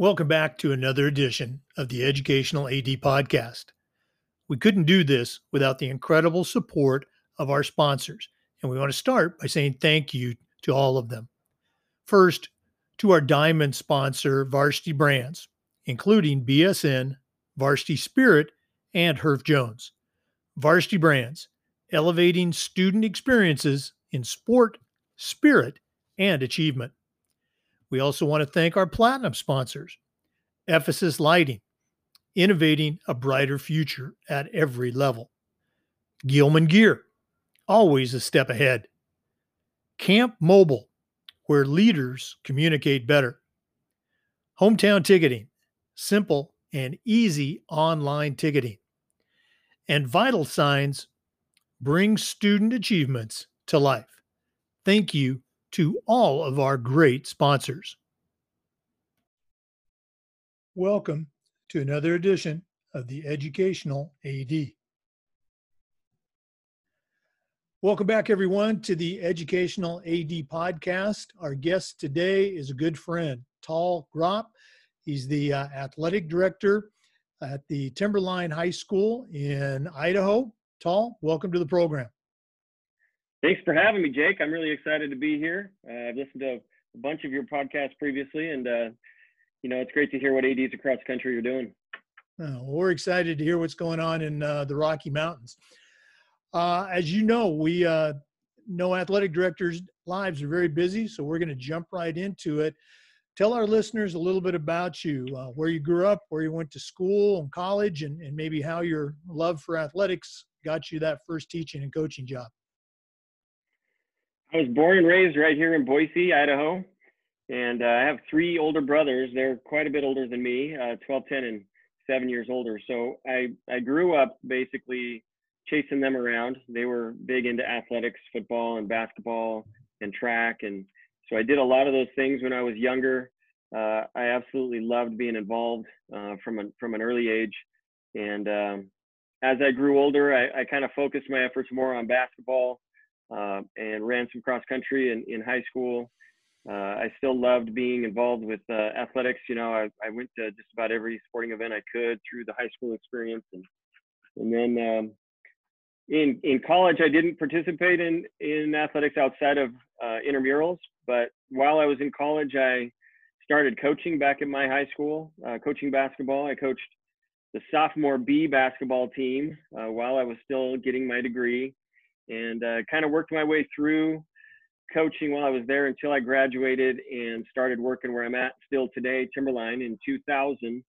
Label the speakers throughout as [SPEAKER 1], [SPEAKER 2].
[SPEAKER 1] Welcome back to another edition of the Educational AD Podcast. We couldn't do this without the incredible support of our sponsors, and we want to start by saying thank you to all of them. First, to our diamond sponsor, Varsity Brands, including BSN, Varsity Spirit, and Herff Jones. Varsity Brands, elevating student experiences in sport, spirit, and achievement. We also want to thank our platinum sponsors Ephesus Lighting, innovating a brighter future at every level. Gilman Gear, always a step ahead. Camp Mobile, where leaders communicate better. Hometown Ticketing, simple and easy online ticketing. And Vital Signs, bring student achievements to life. Thank you to all of our great sponsors. Welcome to another edition of the Educational AD. Welcome back, everyone, to the Educational AD podcast. Our guest today is a good friend, Tal Gropp. He's the uh, athletic director at the Timberline High School in Idaho. Tal, welcome to the program.
[SPEAKER 2] Thanks for having me, Jake. I'm really excited to be here. Uh, I've listened to a bunch of your podcasts previously, and uh, you know it's great to hear what ads across the country are doing.
[SPEAKER 1] Oh, we're excited to hear what's going on in uh, the Rocky Mountains. Uh, as you know, we uh, know athletic directors' lives are very busy, so we're going to jump right into it. Tell our listeners a little bit about you, uh, where you grew up, where you went to school and college, and, and maybe how your love for athletics got you that first teaching and coaching job.
[SPEAKER 2] I was born and raised right here in Boise, Idaho. And uh, I have three older brothers. They're quite a bit older than me, uh, 12, 10, and seven years older. So I, I grew up basically chasing them around. They were big into athletics, football, and basketball, and track. And so I did a lot of those things when I was younger. Uh, I absolutely loved being involved uh, from, a, from an early age. And um, as I grew older, I, I kind of focused my efforts more on basketball uh, and ran some cross country in, in high school. Uh, I still loved being involved with uh, athletics. You know, I, I went to just about every sporting event I could through the high school experience, and and then um, in in college I didn't participate in in athletics outside of uh, intramurals. But while I was in college, I started coaching back at my high school, uh, coaching basketball. I coached the sophomore B basketball team uh, while I was still getting my degree and uh, kind of worked my way through coaching while I was there until I graduated and started working where I'm at still today, Timberline, in 2000.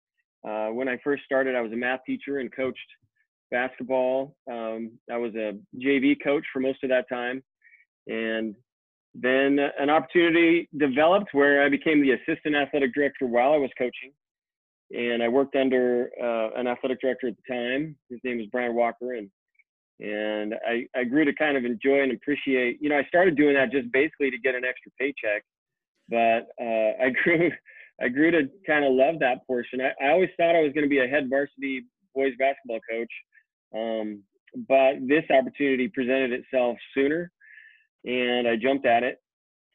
[SPEAKER 2] Uh, when I first started, I was a math teacher and coached basketball. Um, I was a JV coach for most of that time. And then an opportunity developed where I became the assistant athletic director while I was coaching. And I worked under uh, an athletic director at the time. His name was Brian Walker. And and I, I grew to kind of enjoy and appreciate you know i started doing that just basically to get an extra paycheck but uh, i grew i grew to kind of love that portion i, I always thought i was going to be a head varsity boys basketball coach um, but this opportunity presented itself sooner and i jumped at it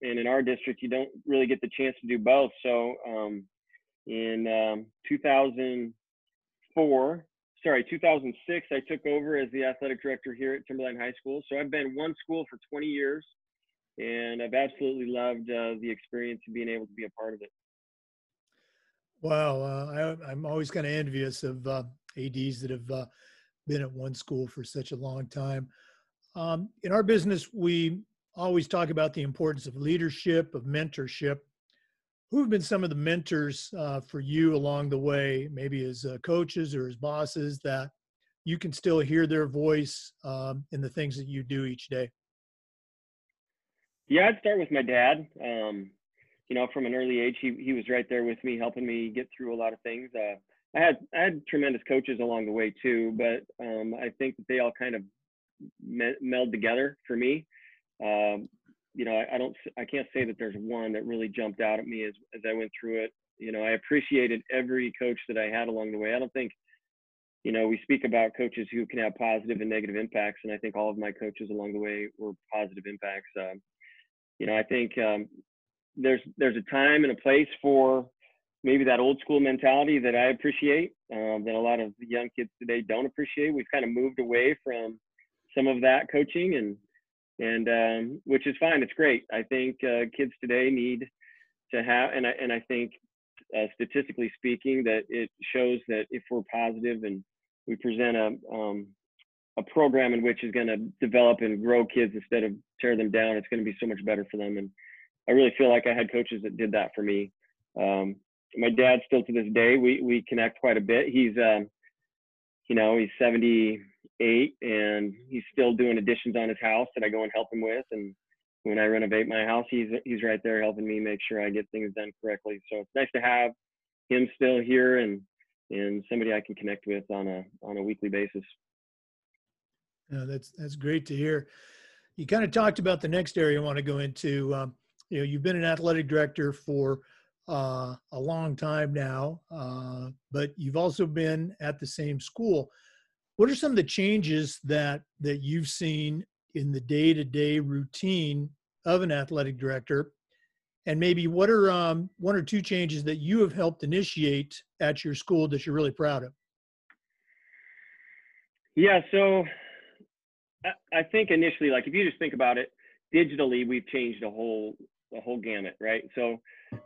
[SPEAKER 2] and in our district you don't really get the chance to do both so um, in um, 2004 sorry, 2006, I took over as the athletic director here at Timberline High School. So I've been one school for 20 years, and I've absolutely loved uh, the experience of being able to be a part of it.
[SPEAKER 1] Wow, uh, I, am always kind of envious of uh, ads that have uh, been at one school for such a long time. Um, in our business, we always talk about the importance of leadership, of mentorship, who have been some of the mentors uh, for you along the way, maybe as uh, coaches or as bosses, that you can still hear their voice um, in the things that you do each day?
[SPEAKER 2] Yeah, I'd start with my dad. Um, you know, from an early age, he he was right there with me, helping me get through a lot of things. Uh, I had I had tremendous coaches along the way too, but um, I think that they all kind of me- meld together for me. Um, you know, I, I, don't, I can't say that there's one that really jumped out at me as, as I went through it. You know, I appreciated every coach that I had along the way. I don't think, you know, we speak about coaches who can have positive and negative impacts, and I think all of my coaches along the way were positive impacts. Um, you know, I think um, there's there's a time and a place for maybe that old school mentality that I appreciate um, that a lot of young kids today don't appreciate. We've kind of moved away from some of that coaching, and and um, which is fine. It's great. I think uh, kids today need to have, and I and I think uh, statistically speaking, that it shows that if we're positive and we present a um, a program in which is going to develop and grow kids instead of tear them down, it's going to be so much better for them. And I really feel like I had coaches that did that for me. Um, my dad still to this day, we, we connect quite a bit. He's, um, you know, he's 78 and he's still doing additions on his house that I go and help him with. And when I renovate my house, he's, he's right there helping me make sure I get things done correctly. So it's nice to have him still here and, and somebody I can connect with on a, on a weekly basis.
[SPEAKER 1] Yeah, that's, that's great to hear. You kind of talked about the next area I want to go into. Um, you know, you've been an athletic director for uh, a long time now, uh, but you've also been at the same school. What are some of the changes that that you've seen in the day-to-day routine of an athletic director, and maybe what are um, one or two changes that you have helped initiate at your school that you're really proud of?
[SPEAKER 2] Yeah, so I think initially, like if you just think about it, digitally, we've changed a whole the whole gamut, right? So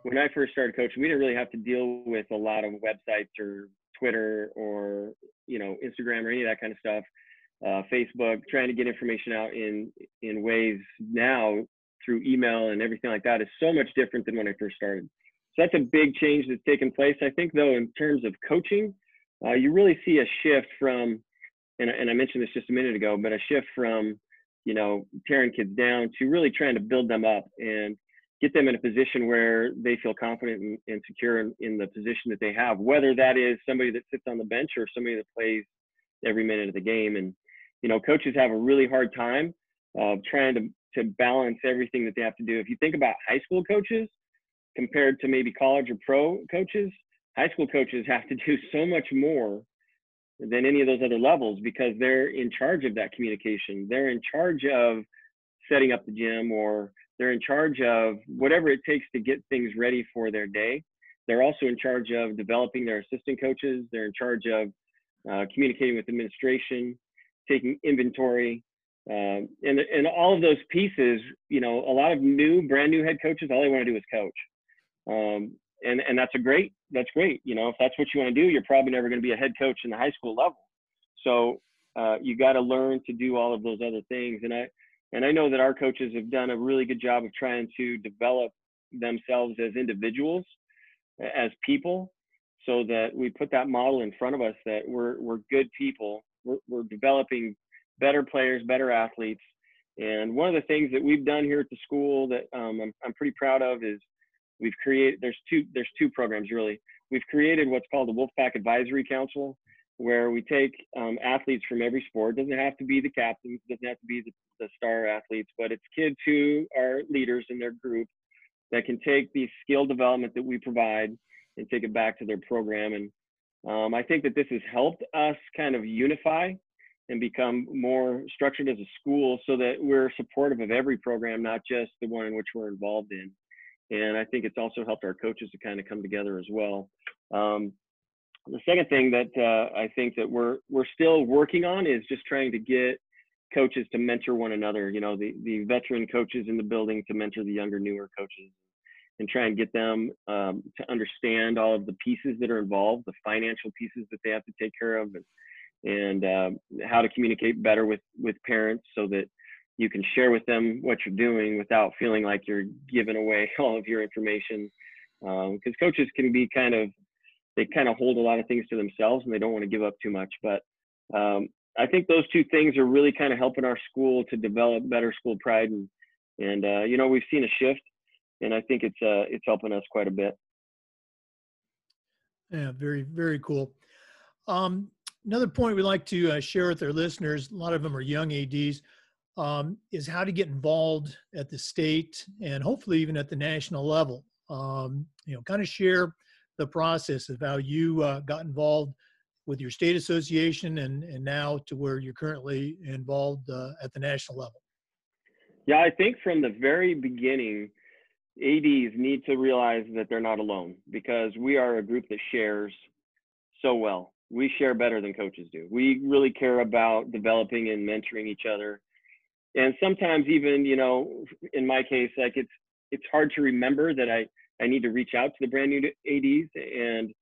[SPEAKER 2] when I first started coaching, we didn't really have to deal with a lot of websites or Twitter or you know Instagram or any of that kind of stuff. Uh, Facebook, trying to get information out in in ways now through email and everything like that is so much different than when I first started. So that's a big change that's taken place. I think though, in terms of coaching, uh, you really see a shift from, and, and I mentioned this just a minute ago, but a shift from you know tearing kids down to really trying to build them up and get them in a position where they feel confident and, and secure in, in, the position that they have, whether that is somebody that sits on the bench or somebody that plays every minute of the game. And, you know, coaches have a really hard time uh, trying to, to balance everything that they have to do. If you think about high school coaches compared to maybe college or pro coaches, high school coaches have to do so much more than any of those other levels because they're in charge of that communication. They're in charge of setting up the gym or they're in charge of whatever it takes to get things ready for their day. They're also in charge of developing their assistant coaches. They're in charge of uh, communicating with administration, taking inventory, um, and and all of those pieces. You know, a lot of new, brand new head coaches, all they want to do is coach, um, and and that's a great, that's great. You know, if that's what you want to do, you're probably never going to be a head coach in the high school level. So uh, you got to learn to do all of those other things. And I and I know that our coaches have done a really good job of trying to develop themselves as individuals, as people, so that we put that model in front of us that we're, we're good people. We're, we're developing better players, better athletes. And one of the things that we've done here at the school that um, I'm, I'm pretty proud of is we've created, there's two, there's two programs really. We've created what's called the Wolfpack Advisory Council, where we take um, athletes from every sport. It doesn't have to be the captains, doesn't have to be the, the, star athletes, but it's kids who are leaders in their group that can take the skill development that we provide and take it back to their program. And um, I think that this has helped us kind of unify and become more structured as a school so that we're supportive of every program, not just the one in which we're involved in. And I think it's also helped our coaches to kind of come together as well. Um, the second thing that uh, I think that we're we're still working on is just trying to get coaches to mentor one another. You know, the the veteran coaches in the building to mentor the younger, newer coaches, and try and get them um, to understand all of the pieces that are involved, the financial pieces that they have to take care of, and and uh, how to communicate better with with parents so that you can share with them what you're doing without feeling like you're giving away all of your information. Because um, coaches can be kind of they kind of hold a lot of things to themselves and they don't want to give up too much. But um, I think those two things are really kind of helping our school to develop better school pride and and uh, you know we've seen a shift and I think it's uh, it's helping us quite a bit.
[SPEAKER 1] Yeah, very very cool. Um, another point we like to uh, share with our listeners, a lot of them are young ads, um, is how to get involved at the state and hopefully even at the national level. Um, you know, kind of share the process of how you uh, got involved with your state association and, and now to where you're currently involved uh, at the national level?
[SPEAKER 2] Yeah, I think from the very beginning, ADs need to realize that they're not alone because we are a group that shares so well. We share better than coaches do. We really care about developing and mentoring each other. And sometimes even, you know, in my case, like it's it's hard to remember that I I need to reach out to the brand new ADs and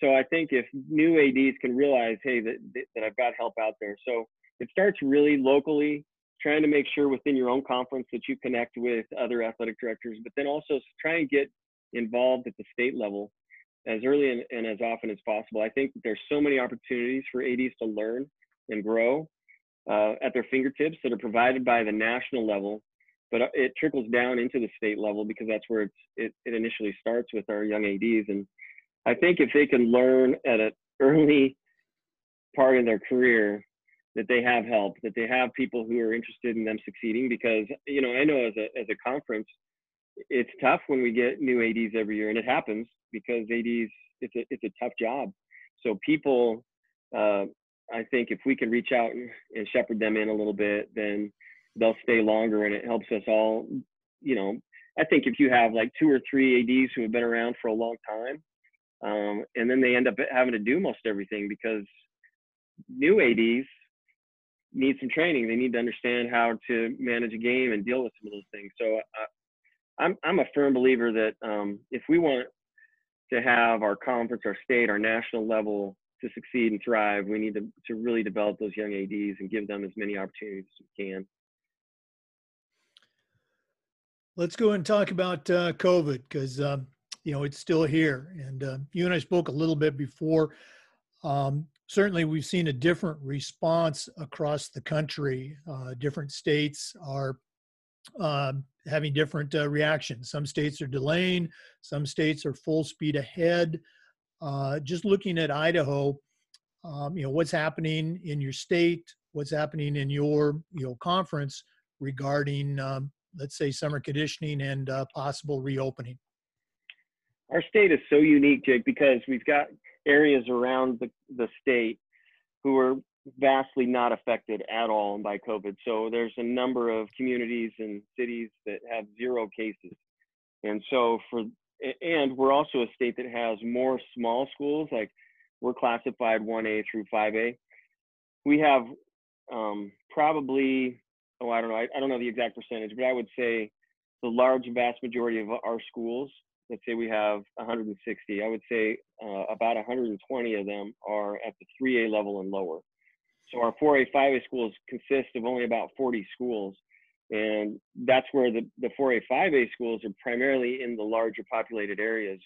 [SPEAKER 2] so I think if new ADs can realize, hey, that that I've got help out there. So it starts really locally trying to make sure within your own conference that you connect with other athletic directors, but then also try and get involved at the state level as early and, and as often as possible. I think there's so many opportunities for ADs to learn and grow uh, at their fingertips that are provided by the national level, but uh, it trickles down into the state level because that's where it, it initially starts with our young ADs. And I think if they can learn at an early part in their career that they have help, that they have people who are interested in them succeeding. Because you know, I know as a as a conference, it's tough when we get new ads every year, and it happens because ads it's a it's a tough job. So people, uh, I think if we can reach out and shepherd them in a little bit, then they'll stay longer, and it helps us all. You know, I think if you have like two or three ads who have been around for a long time, um, and then they end up having to do most everything because new ads need some training. They need to understand how to manage a game and deal with some of those things. So I, I'm I'm a firm believer that um, if we want to have our conference, our state, our national level to succeed and thrive, we need to to really develop those young ads and give them as many opportunities as we can.
[SPEAKER 1] Let's go and talk about uh, COVID because um, you know it's still here, and uh, you and I spoke a little bit before. Um, certainly we've seen a different response across the country. Uh, different states are uh, having different uh, reactions. Some states are delaying, some states are full speed ahead. Uh, just looking at Idaho, um, you know what's happening in your state, what's happening in your you know conference regarding, um, let's say, summer conditioning and uh, possible reopening.
[SPEAKER 2] Our state is so unique, Jake, because we've got areas around the, the state who are vastly not affected at all by COVID. So there's a number of communities and cities that have zero cases. And so for and we're also a state that has more small schools like we're classified 1A through 5A. We have um, probably oh I don't know I, I don't know the exact percentage, but I would say the large vast majority of our schools let's say we have 160, I would say uh, about 120 of them are at the 3A level and lower. So our 4A, 5A schools consist of only about 40 schools. And that's where the, the 4A, 5A schools are primarily in the larger populated areas.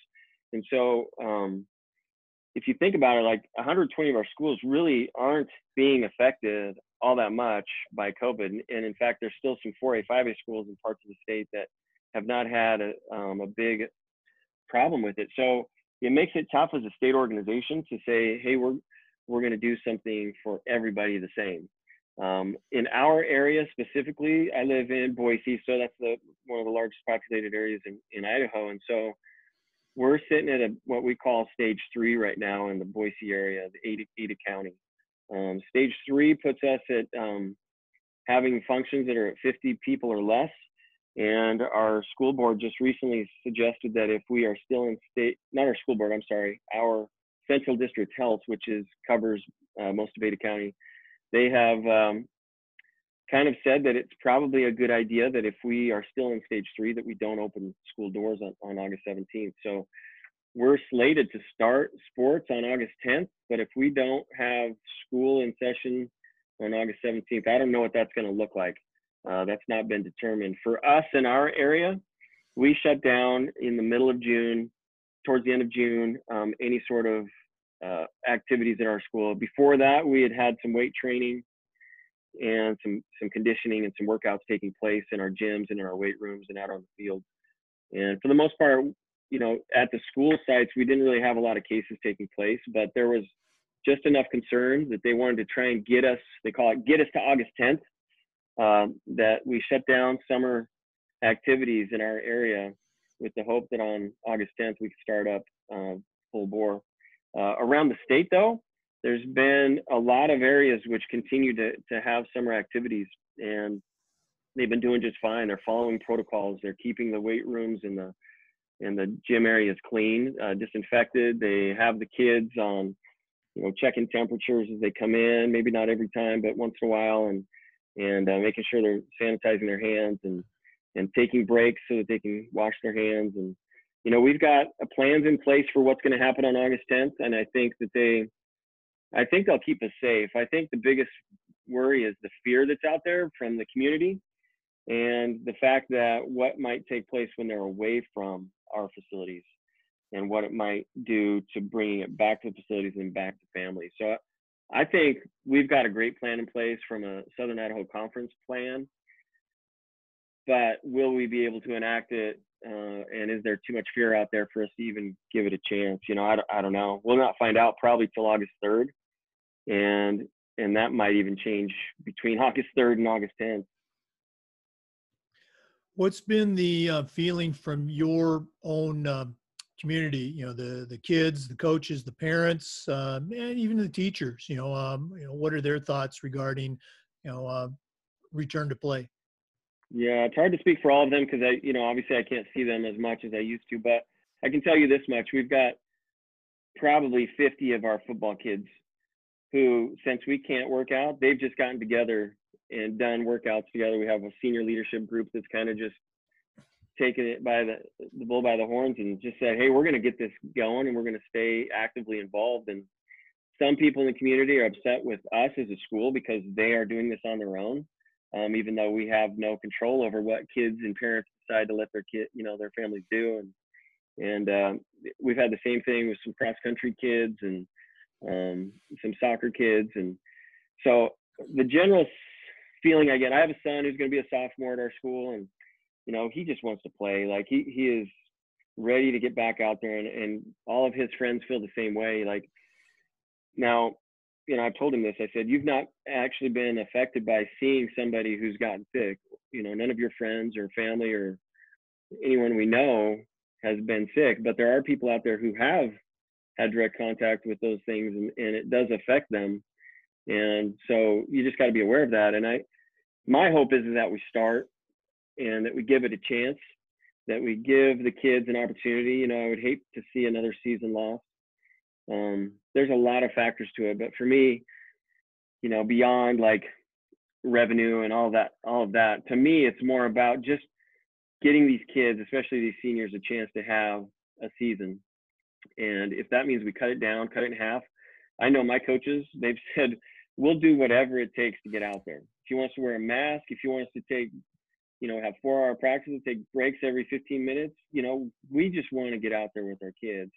[SPEAKER 2] And so um, if you think about it, like 120 of our schools really aren't being affected all that much by COVID. And in fact, there's still some 4A, 5A schools in parts of the state that have not had a, um, a big problem with it. So it makes it tough as a state organization to say, hey, we're we're going to do something for everybody the same. Um, in our area specifically, I live in Boise, so that's the one of the largest populated areas in, in Idaho, and so we're sitting at a what we call stage three right now in the Boise area, the Ada, Ada County. Um, stage three puts us at um, having functions that are at 50 people or less, and our school board just recently suggested that if we are still in state, not our school board, I'm sorry, our Central District Health, which is covers uh, most of Ada County, they have um, kind of said that it's probably a good idea that if we are still in stage three, that we don't open school doors on, on August 17th. So we're slated to start sports on August 10th, but if we don't have school in session on August 17th, I don't know what that's going to look like. Uh, that's not been determined. For us in our area, we shut down in the middle of June, towards the end of June, um, any sort of uh, activities in our school. Before that, we had had some weight training and some some conditioning and some workouts taking place in our gyms and in our weight rooms and out on the field. And for the most part, you know, at the school sites, we didn't really have a lot of cases taking place, but there was just enough concern that they wanted to try and get us, they call it get us to August 10th um, that we shut down summer activities in our area with the hope that on August 10th we could start up uh, full bore. Uh, around the state, though, there's been a lot of areas which continue to to have summer activities, and they've been doing just fine. They're following protocols. They're keeping the weight rooms and the and the gym area is clean, uh, disinfected. They have the kids on, you know, checking temperatures as they come in. Maybe not every time, but once in a while, and and uh, making sure they're sanitizing their hands and and taking breaks so that they can wash their hands. And you know, we've got plans in place for what's going to happen on August 10th, and I think that they, I think they'll keep us safe. I think the biggest worry is the fear that's out there from the community and the fact that what might take place when they're away from our facilities and what it might do to bringing it back to facilities and back to families. So I think we've got a great plan in place from a Southern Idaho Conference plan, but will we be able to enact it? Uh, and is there too much fear out there for us to even give it a chance? You know, I, I don't know. We'll not find out probably till August 3rd, and and that might even change between August 3rd and August 10th.
[SPEAKER 1] What's been the uh, feeling from your own uh, community? You know, the the kids, the coaches, the parents, um, and even the teachers. You know, um, you know, what are their thoughts regarding, you know, uh, return to play?
[SPEAKER 2] Yeah, it's hard to speak for all of them because I, you know, obviously I can't see them as much as I used to, but I can tell you this much: we've got probably 50 of our football kids who, since we can't work out, they've just gotten together and done workouts together. We have a senior leadership group that's kind of just taken it by the, the bull by the horns and just said, hey, we're going to get this going and we're going to stay actively involved. And some people in the community are upset with us as a school because they are doing this on their own, um, even though we have no control over what kids and parents decide to let their kid, you know, their families do. And and um, we've had the same thing with some cross country kids and um, some soccer kids. And so the general feeling I get. I have a son who's going to be a sophomore at our school, and you know he just wants to play. Like he he is ready to get back out there, and and all of his friends feel the same way. Like now, you know, I've told him this. I said, you've not actually been affected by seeing somebody who's gotten sick. You know, none of your friends or family or anyone we know has been sick, but there are people out there who have had direct contact with those things, and, and it does affect them. And so you just got to be aware of that. And I, my hope is, that we start and that we give it a chance, that we give the kids an opportunity. You know, I would hate to see another season lost. Um, there's a lot of factors to it, but for me, you know, beyond like revenue and all that, all of that, to me, it's more about just getting these kids, especially these seniors, a chance to have a season. And if that means we cut it down, cut it in half, I know my coaches, they've said we'll do whatever it takes to get out there. He wants to wear a mask, if he wants to take, you know, have four hour practices, take breaks every 15 minutes, you know, we just want to get out there with our kids.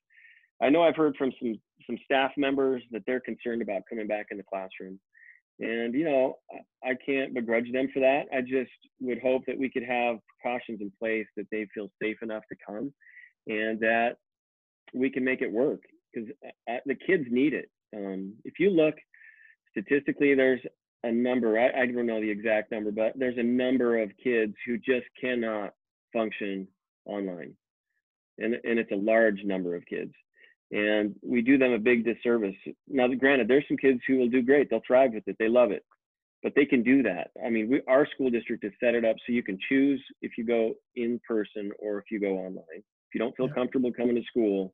[SPEAKER 2] I know I've heard from some some staff members that they're concerned about coming back in the classroom. And you know, I can't begrudge them for that. I just would hope that we could have precautions in place that they feel safe enough to come and that we can make it work because uh, uh, the kids need it. Um, if you look statistically, there's a number, I, I don't know the exact number, but there's a number of kids who just cannot function online. And, and it's a large number of kids. And we do them a big disservice. Now, granted, there's some kids who will do great. They'll thrive with it. They love it. But they can do that. I mean, we, our school district has set it up so you can choose if you go in person or if you go online. If you don't feel yeah. comfortable coming to school,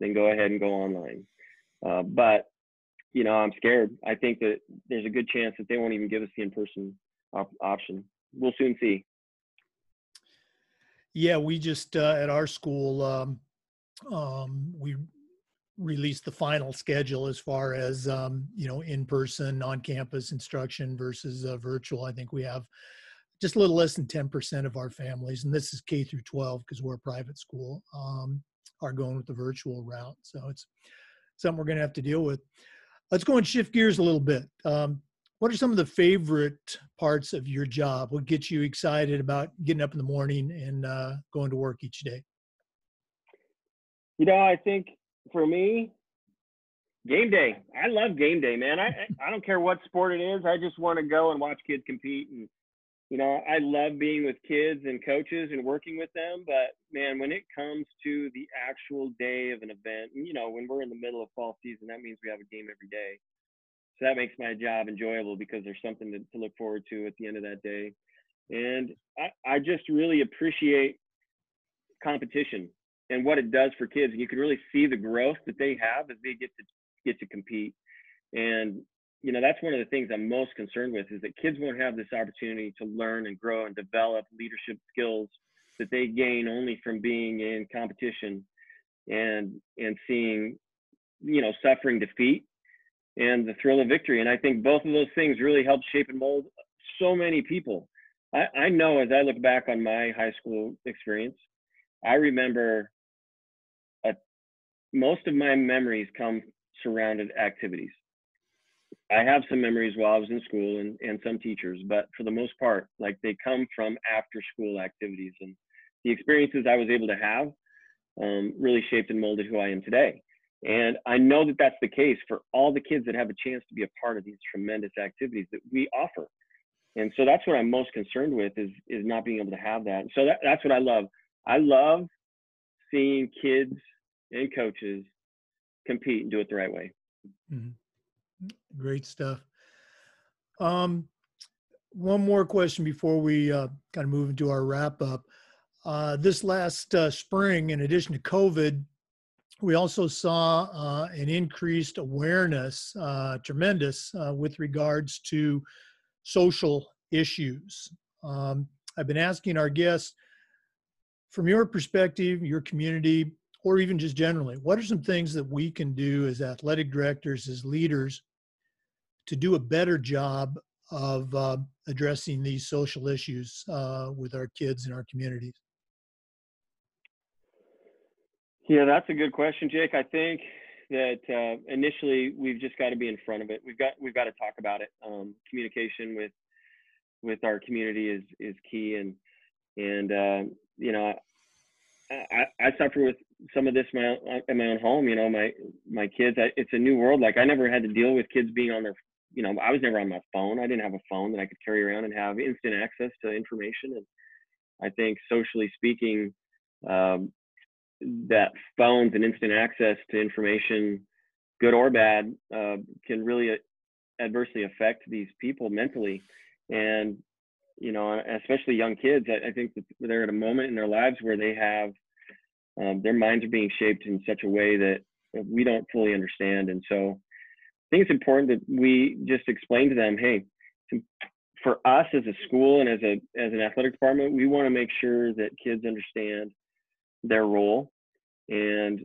[SPEAKER 2] then go ahead and go online. Uh, but you know, I'm scared. I think that there's a good chance that they won't even give us the in-person op- option. We'll soon see.
[SPEAKER 1] Yeah, we just uh, at our school um, um, we released the final schedule as far as um, you know in-person, on-campus instruction versus uh, virtual. I think we have just a little less than 10% of our families, and this is K through 12 because we're a private school, um, are going with the virtual route. So it's something we're going to have to deal with. Let's go and shift gears a little bit. Um, what are some of the favorite parts of your job? What gets you excited about getting up in the morning and uh, going to work each day?
[SPEAKER 2] You know, I think for me, game day. I love game day, man. I I don't care what sport it is. I just want to go and watch kids compete and you know, I love being with kids and coaches and working with them, but man, when it comes to the actual day of an event, you know, when we're in the middle of fall season, that means we have a game every day. So that makes my job enjoyable because there's something to, to look forward to at the end of that day. And I, I just really appreciate competition and what it does for kids. And you can really see the growth that they have as they get to get to compete. And you know that's one of the things i'm most concerned with is that kids won't have this opportunity to learn and grow and develop leadership skills that they gain only from being in competition and and seeing you know suffering defeat and the thrill of victory. And i think both of those things really help shape and mold so many people. I, I know as i look back on my high school experience i remember a, most of my memories come surrounded activities I have some memories while I was in school and, and some teachers, but for the most part, like they come from after school activities and the experiences I was able to have um, really shaped and molded who I am today. And I know that that's the case for all the kids that have a chance to be a part of these tremendous activities that we offer. And so that's what I'm most concerned with is is not being able to have that. so that, that's what I love. I love seeing kids and coaches compete and do it the right way. Mm-hmm.
[SPEAKER 1] Great stuff. Um, one more question before we uh, kind of move into our wrap up. Uh, this last uh, spring, in addition to COVID, we also saw uh, an increased awareness, uh, tremendous, uh, with regards to social issues. Um, I've been asking our guests, from your perspective, your community, or even just generally, what are some things that we can do as athletic directors, as leaders, to do a better job of uh, addressing these social issues uh, with our kids and our communities?
[SPEAKER 2] Yeah, that's a good question, Jake. I think that uh, initially we've just got to be in front of it. We've got we've got to talk about it. Um, communication with with our community is is key, and and uh, you know I, I suffer with some of this my, in my own home. You know, my my kids. I, it's a new world. Like I never had to deal with kids being on their you know, I was never on my phone. I didn't have a phone that I could carry around and have instant access to information. And I think socially speaking, um, that phones and instant access to information, good or bad, uh, can really adversely affect these people mentally. And, you know, especially young kids, I, I think they're at a moment in their lives where they have, um, their minds are being shaped in such a way that we don't fully understand. And so, I think it's important that we just explain to them, hey, for us as a school and as a as an athletic department, we want to make sure that kids understand their role and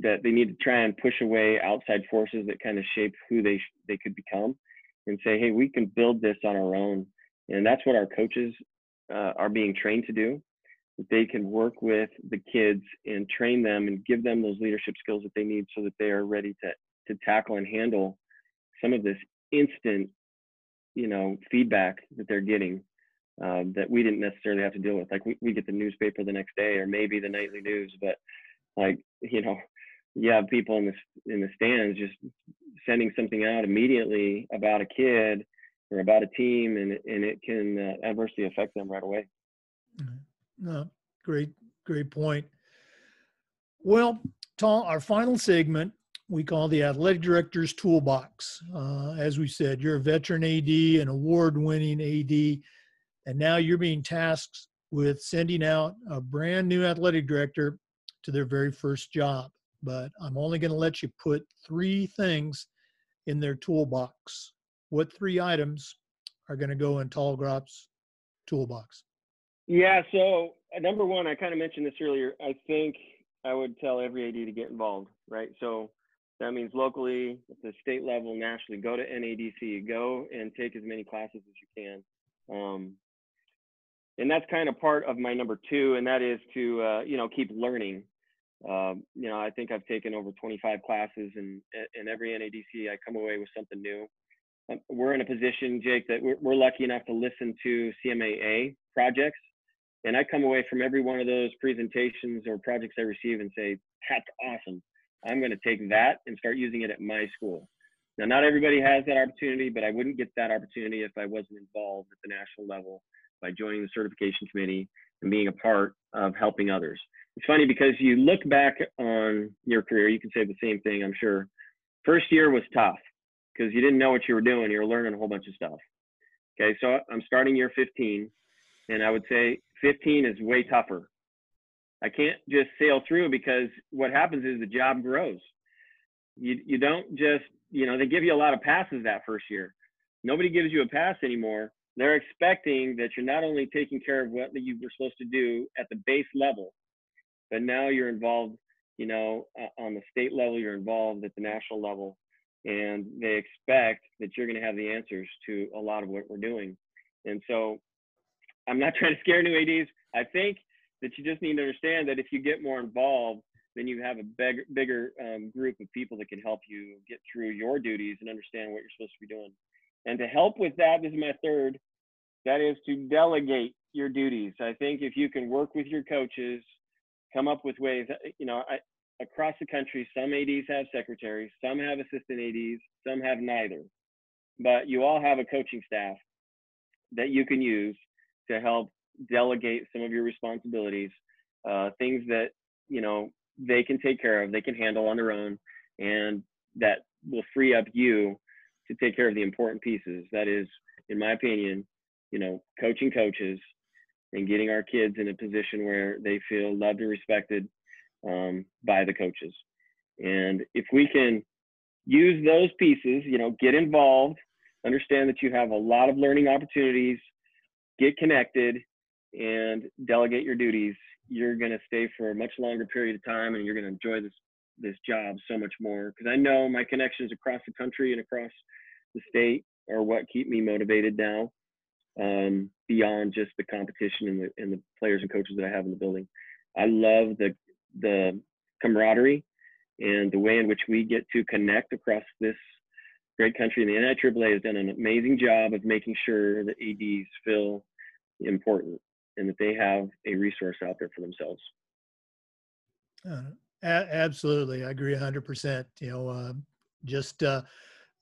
[SPEAKER 2] that they need to try and push away outside forces that kind of shape who they they could become and say, hey, we can build this on our own. And that's what our coaches uh, are being trained to do. That they can work with the kids and train them and give them those leadership skills that they need so that they are ready to to tackle and handle some of this instant, you know, feedback that they're getting um, that we didn't necessarily have to deal with. Like we, we get the newspaper the next day or maybe the nightly news, but like, you know, you have people in the, in the stands just sending something out immediately about a kid or about a team and, and it can uh, adversely affect them right away.
[SPEAKER 1] No, great, great point. Well, Tom, our final segment we call the athletic director's toolbox. Uh, as we said, you're a veteran AD, an award winning AD, and now you're being tasked with sending out a brand new athletic director to their very first job. But I'm only going to let you put three things in their toolbox. What three items are going to go in Tal Gropp's toolbox?
[SPEAKER 2] Yeah, so uh, number one, I kind of mentioned this earlier. I think I would tell every AD to get involved, right? So that means locally, at the state level, nationally, go to NADC, go and take as many classes as you can. Um, and that's kind of part of my number two, and that is to uh, you know keep learning. Um, you know, I think I've taken over 25 classes, and in every NADC, I come away with something new. Um, we're in a position, Jake, that we're, we're lucky enough to listen to CMAA projects, and I come away from every one of those presentations or projects I receive and say, "That's awesome." I'm going to take that and start using it at my school. Now, not everybody has that opportunity, but I wouldn't get that opportunity if I wasn't involved at the national level by joining the certification committee and being a part of helping others. It's funny because you look back on your career, you can say the same thing, I'm sure. First year was tough because you didn't know what you were doing. You were learning a whole bunch of stuff. Okay, so I'm starting year 15, and I would say 15 is way tougher. I can't just sail through because what happens is the job grows. You you don't just you know they give you a lot of passes that first year. Nobody gives you a pass anymore. They're expecting that you're not only taking care of what you were supposed to do at the base level, but now you're involved. You know, uh, on the state level, you're involved at the national level, and they expect that you're going to have the answers to a lot of what we're doing. And so, I'm not trying to scare new ADs. I think that you just need to understand that if you get more involved, then you have a big, bigger um, group of people that can help you get through your duties and understand what you're supposed to be doing. And to help with that, this is my third, that is to delegate your duties. I think if you can work with your coaches, come up with ways, uh, you know, I, across the country, some ADs have secretaries, some have assistant ADs, some have neither. But you all have a coaching staff that you can use to help delegate some of your responsibilities, uh, things that you know they can take care of, they can handle on their own, and that will free up you to take care of the important pieces. That is, in my opinion, you know, coaching coaches and getting our kids in a position where they feel loved and respected um, by the coaches. And if we can use those pieces, you know, get involved, understand that you have a lot of learning opportunities, get connected, and delegate your duties, you're going to stay for a much longer period of time and you're going to enjoy this this job so much more because I know my connections across the country and across the state are what keep me motivated now um, beyond just the competition and the, and the players and coaches that I have in the building. I love the the camaraderie and the way in which we get to connect across this great country. And the NIAAA has done an amazing job of making sure that ADs feel important and that they have a resource out there for themselves.
[SPEAKER 1] Uh, a- absolutely, I agree hundred percent. You know, uh, just uh,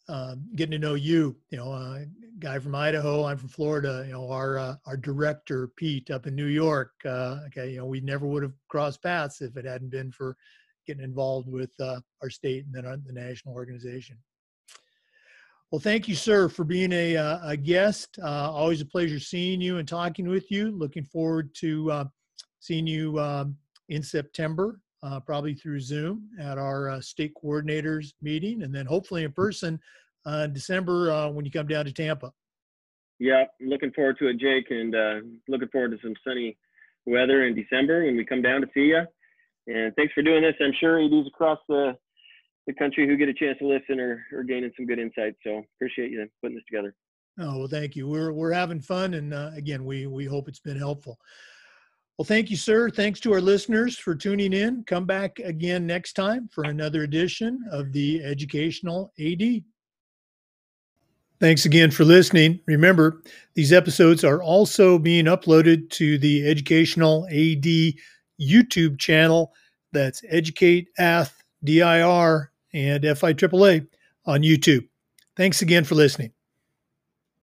[SPEAKER 1] uh, getting to know you. You know, uh, guy from Idaho, I'm from Florida. You know, our uh, our director Pete up in New York. Uh, okay, you know, we never would have crossed paths if it hadn't been for getting involved with our state and then the national organization. Well, thank you, sir, for being a, uh, a guest. Uh, always a pleasure seeing you and talking with you. Looking forward to uh, seeing you um, in September, uh, probably through Zoom at our uh, state coordinators meeting, and then hopefully in person uh, in December when you come down to Tampa.
[SPEAKER 2] Yeah, looking forward to it, Jake, and looking forward to some sunny weather in December when we come down to see you. And thanks for doing this. I'm sure ADs across the the country who get a chance to listen or, or gaining some good insights. So appreciate you putting this together.
[SPEAKER 1] Oh well, thank you. We're we're having fun, and uh, again, we we hope it's been helpful. Well, thank you, sir. Thanks to our listeners for tuning in. Come back again next time for another edition of the Educational AD. Thanks again for listening. Remember, these episodes are also being uploaded to the Educational AD YouTube channel. That's Educate Ath DIR and FIAAA on YouTube. Thanks again for listening.